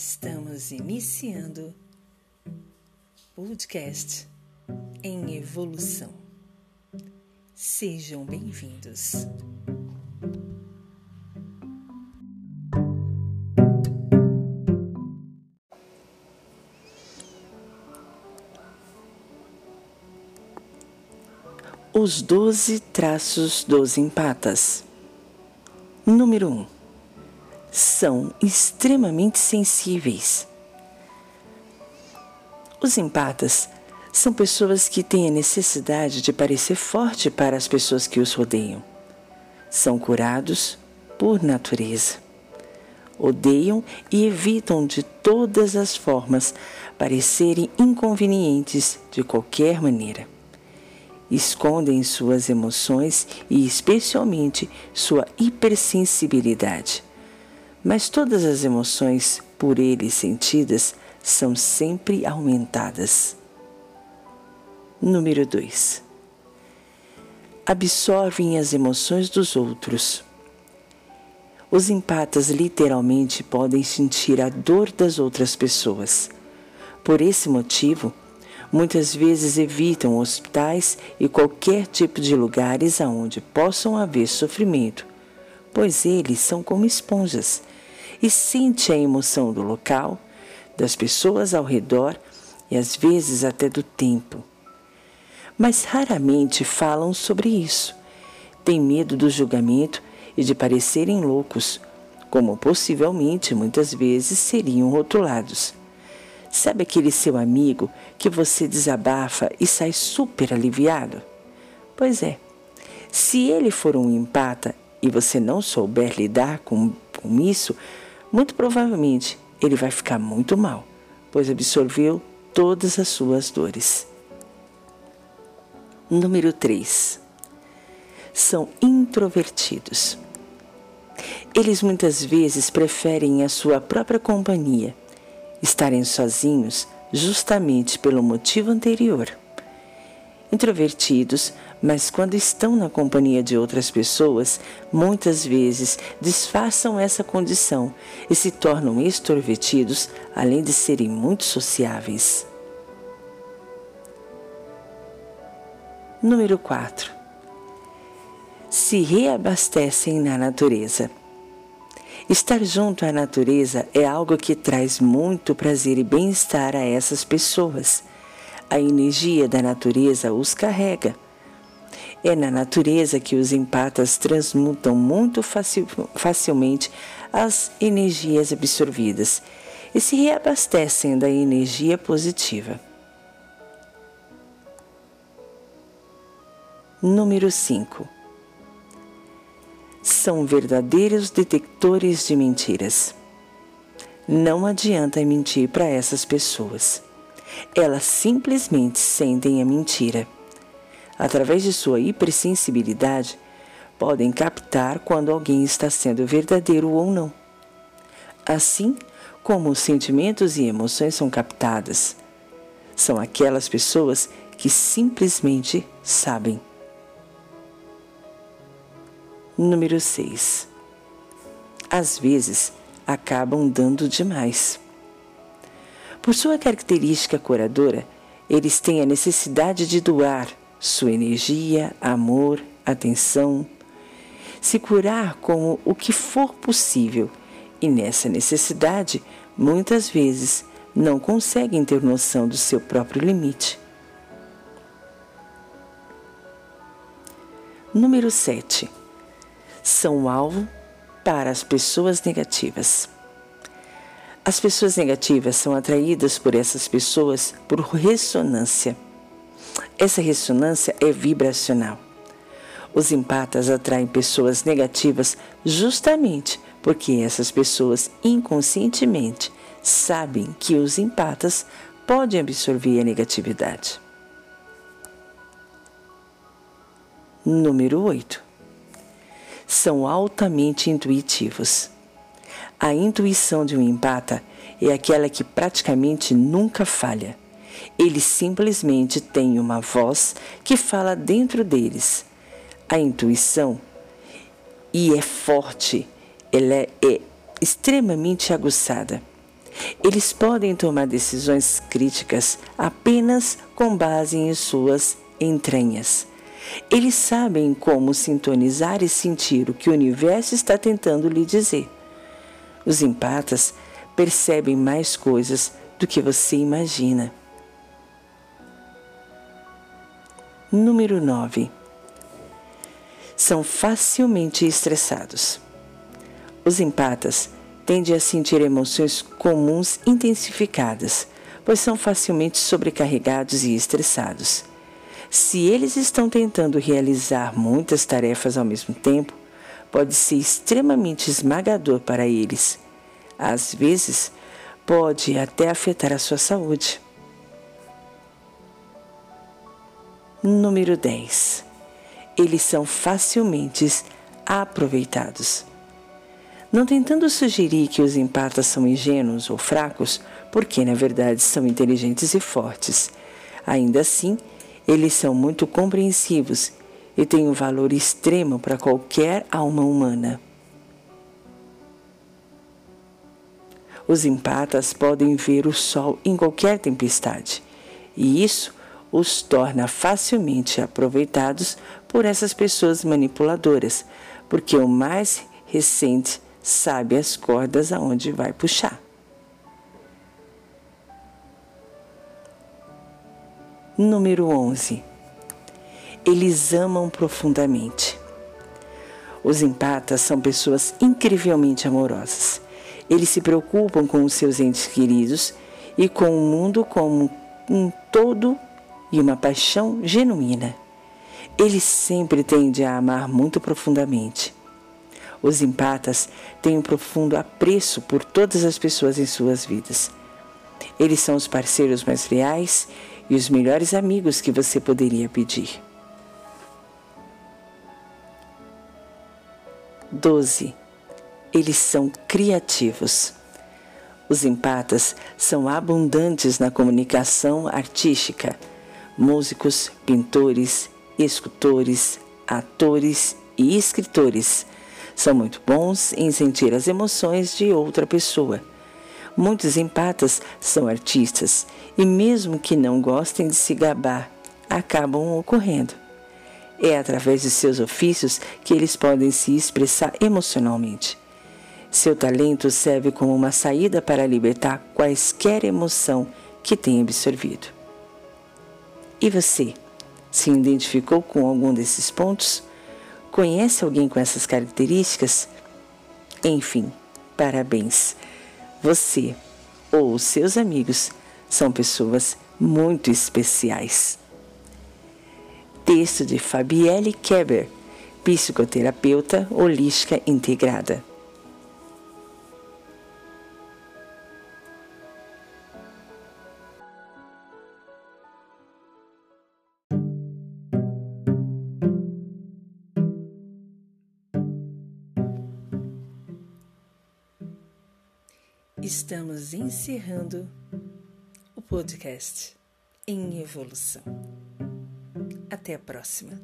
Estamos iniciando podcast em evolução. Sejam bem-vindos. Os doze traços dos empatas. Número 1. Um são extremamente sensíveis. Os empatas são pessoas que têm a necessidade de parecer forte para as pessoas que os rodeiam. São curados por natureza. Odeiam e evitam de todas as formas parecerem inconvenientes de qualquer maneira. Escondem suas emoções e, especialmente, sua hipersensibilidade mas todas as emoções por ele sentidas são sempre aumentadas. Número 2. Absorvem as emoções dos outros. Os empatas literalmente podem sentir a dor das outras pessoas. Por esse motivo, muitas vezes evitam hospitais e qualquer tipo de lugares aonde possam haver sofrimento, pois eles são como esponjas e sente a emoção do local, das pessoas ao redor e às vezes até do tempo. Mas raramente falam sobre isso. Têm medo do julgamento e de parecerem loucos, como possivelmente muitas vezes seriam rotulados. Sabe aquele seu amigo que você desabafa e sai super aliviado? Pois é, se ele for um empata e você não souber lidar com, com isso, muito provavelmente ele vai ficar muito mal, pois absorveu todas as suas dores. Número 3. São introvertidos. Eles muitas vezes preferem a sua própria companhia, estarem sozinhos justamente pelo motivo anterior. Introvertidos mas quando estão na companhia de outras pessoas, muitas vezes disfarçam essa condição e se tornam extrovertidos, além de serem muito sociáveis. Número 4. Se reabastecem na natureza. Estar junto à natureza é algo que traz muito prazer e bem-estar a essas pessoas. A energia da natureza os carrega é na natureza que os empatas transmutam muito facil, facilmente as energias absorvidas e se reabastecem da energia positiva. Número 5. São verdadeiros detectores de mentiras. Não adianta mentir para essas pessoas. Elas simplesmente sentem a mentira através de sua hipersensibilidade, podem captar quando alguém está sendo verdadeiro ou não. Assim como os sentimentos e emoções são captadas, são aquelas pessoas que simplesmente sabem. Número 6. Às vezes acabam dando demais. Por sua característica curadora, eles têm a necessidade de doar sua energia, amor, atenção, se curar como o que for possível e nessa necessidade, muitas vezes não conseguem ter noção do seu próprio limite. Número 7. São alvo para as pessoas negativas. As pessoas negativas são atraídas por essas pessoas por ressonância essa ressonância é vibracional. Os empatas atraem pessoas negativas justamente porque essas pessoas inconscientemente sabem que os empatas podem absorver a negatividade. Número 8. São altamente intuitivos. A intuição de um empata é aquela que praticamente nunca falha eles simplesmente têm uma voz que fala dentro deles. A intuição, e é forte, ela é extremamente aguçada. Eles podem tomar decisões críticas apenas com base em suas entranhas. Eles sabem como sintonizar e sentir o que o universo está tentando lhe dizer. Os empatas percebem mais coisas do que você imagina. Número 9. São facilmente estressados. Os empatas tendem a sentir emoções comuns intensificadas, pois são facilmente sobrecarregados e estressados. Se eles estão tentando realizar muitas tarefas ao mesmo tempo, pode ser extremamente esmagador para eles. Às vezes, pode até afetar a sua saúde. Número 10. Eles são facilmente aproveitados. Não tentando sugerir que os empatas são ingênuos ou fracos, porque na verdade são inteligentes e fortes. Ainda assim, eles são muito compreensivos e têm um valor extremo para qualquer alma humana. Os empatas podem ver o sol em qualquer tempestade, e isso os torna facilmente aproveitados por essas pessoas manipuladoras, porque o mais recente sabe as cordas aonde vai puxar. Número 11. Eles amam profundamente. Os empatas são pessoas incrivelmente amorosas. Eles se preocupam com os seus entes queridos e com o mundo como um todo e uma paixão genuína. Ele sempre tende a amar muito profundamente. Os empatas têm um profundo apreço por todas as pessoas em suas vidas. Eles são os parceiros mais leais e os melhores amigos que você poderia pedir. 12. Eles são criativos. Os empatas são abundantes na comunicação artística músicos, pintores, escultores, atores e escritores. São muito bons em sentir as emoções de outra pessoa. Muitos empatas são artistas e, mesmo que não gostem de se gabar, acabam ocorrendo. É através de seus ofícios que eles podem se expressar emocionalmente. Seu talento serve como uma saída para libertar quaisquer emoção que tenha absorvido. E você? Se identificou com algum desses pontos? Conhece alguém com essas características? Enfim, parabéns! Você ou seus amigos são pessoas muito especiais. Texto de Fabielle Keber, psicoterapeuta holística integrada. Estamos encerrando o podcast em evolução. Até a próxima.